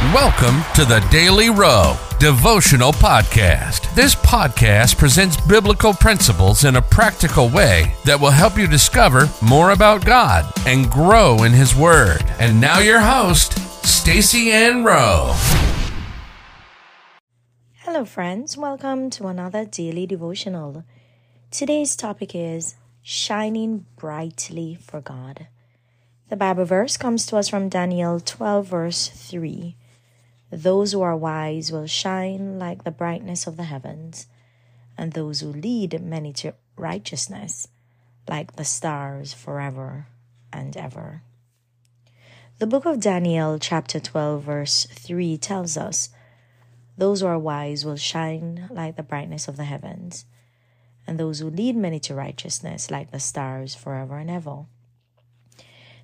Welcome to the Daily Rowe Devotional Podcast. This podcast presents biblical principles in a practical way that will help you discover more about God and grow in His Word. And now, your host, Stacy Ann Rowe. Hello, friends. Welcome to another daily devotional. Today's topic is shining brightly for God. The Bible verse comes to us from Daniel 12, verse 3. Those who are wise will shine like the brightness of the heavens, and those who lead many to righteousness like the stars forever and ever. The book of Daniel, chapter 12, verse 3 tells us those who are wise will shine like the brightness of the heavens, and those who lead many to righteousness like the stars forever and ever.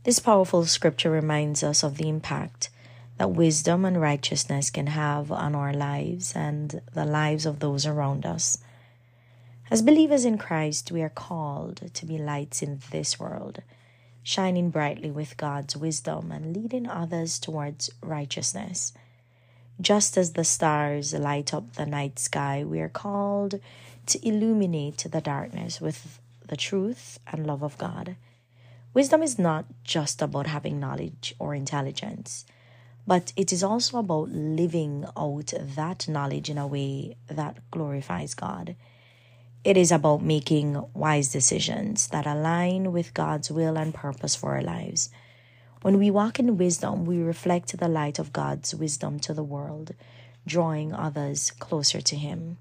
This powerful scripture reminds us of the impact that wisdom and righteousness can have on our lives and the lives of those around us. As believers in Christ, we are called to be lights in this world, shining brightly with God's wisdom and leading others towards righteousness. Just as the stars light up the night sky, we are called to illuminate the darkness with the truth and love of God. Wisdom is not just about having knowledge or intelligence, but it is also about living out that knowledge in a way that glorifies God. It is about making wise decisions that align with God's will and purpose for our lives. When we walk in wisdom, we reflect the light of God's wisdom to the world, drawing others closer to Him.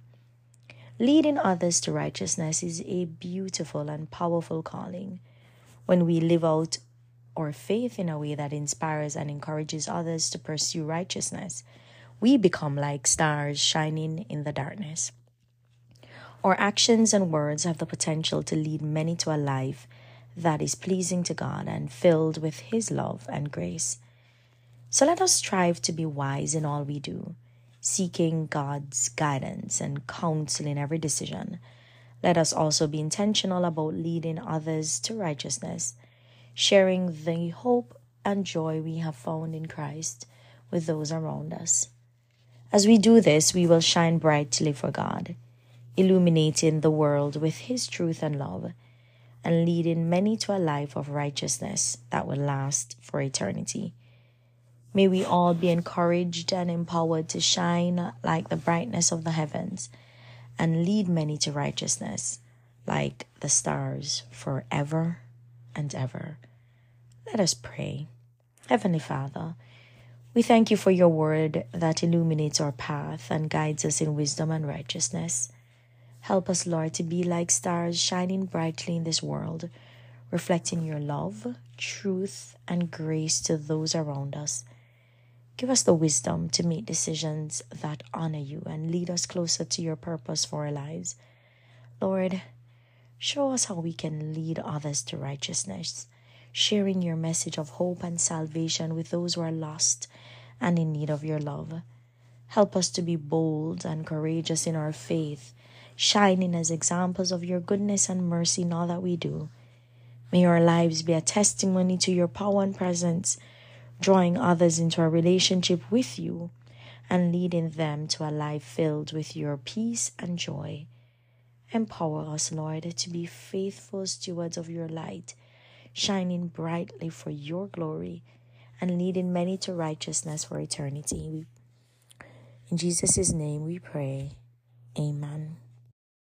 Leading others to righteousness is a beautiful and powerful calling when we live out our faith in a way that inspires and encourages others to pursue righteousness, we become like stars shining in the darkness. Our actions and words have the potential to lead many to a life that is pleasing to God and filled with His love and grace. So let us strive to be wise in all we do, seeking God's guidance and counsel in every decision let us also be intentional about leading others to righteousness, sharing the hope and joy we have found in Christ with those around us. As we do this, we will shine brightly for God, illuminating the world with His truth and love, and leading many to a life of righteousness that will last for eternity. May we all be encouraged and empowered to shine like the brightness of the heavens and lead many to righteousness like the stars forever and ever. Let us pray. Heavenly Father, we thank you for your word that illuminates our path and guides us in wisdom and righteousness. Help us, Lord, to be like stars shining brightly in this world, reflecting your love, truth, and grace to those around us. Give us the wisdom to make decisions that honor you and lead us closer to your purpose for our lives. Lord, show us how we can lead others to righteousness, sharing your message of hope and salvation with those who are lost and in need of your love. Help us to be bold and courageous in our faith, shining as examples of your goodness and mercy in all that we do. May our lives be a testimony to your power and presence drawing others into a relationship with you and leading them to a life filled with your peace and joy. Empower us, Lord, to be faithful stewards of your light, shining brightly for your glory and leading many to righteousness for eternity. In Jesus' name we pray. Amen.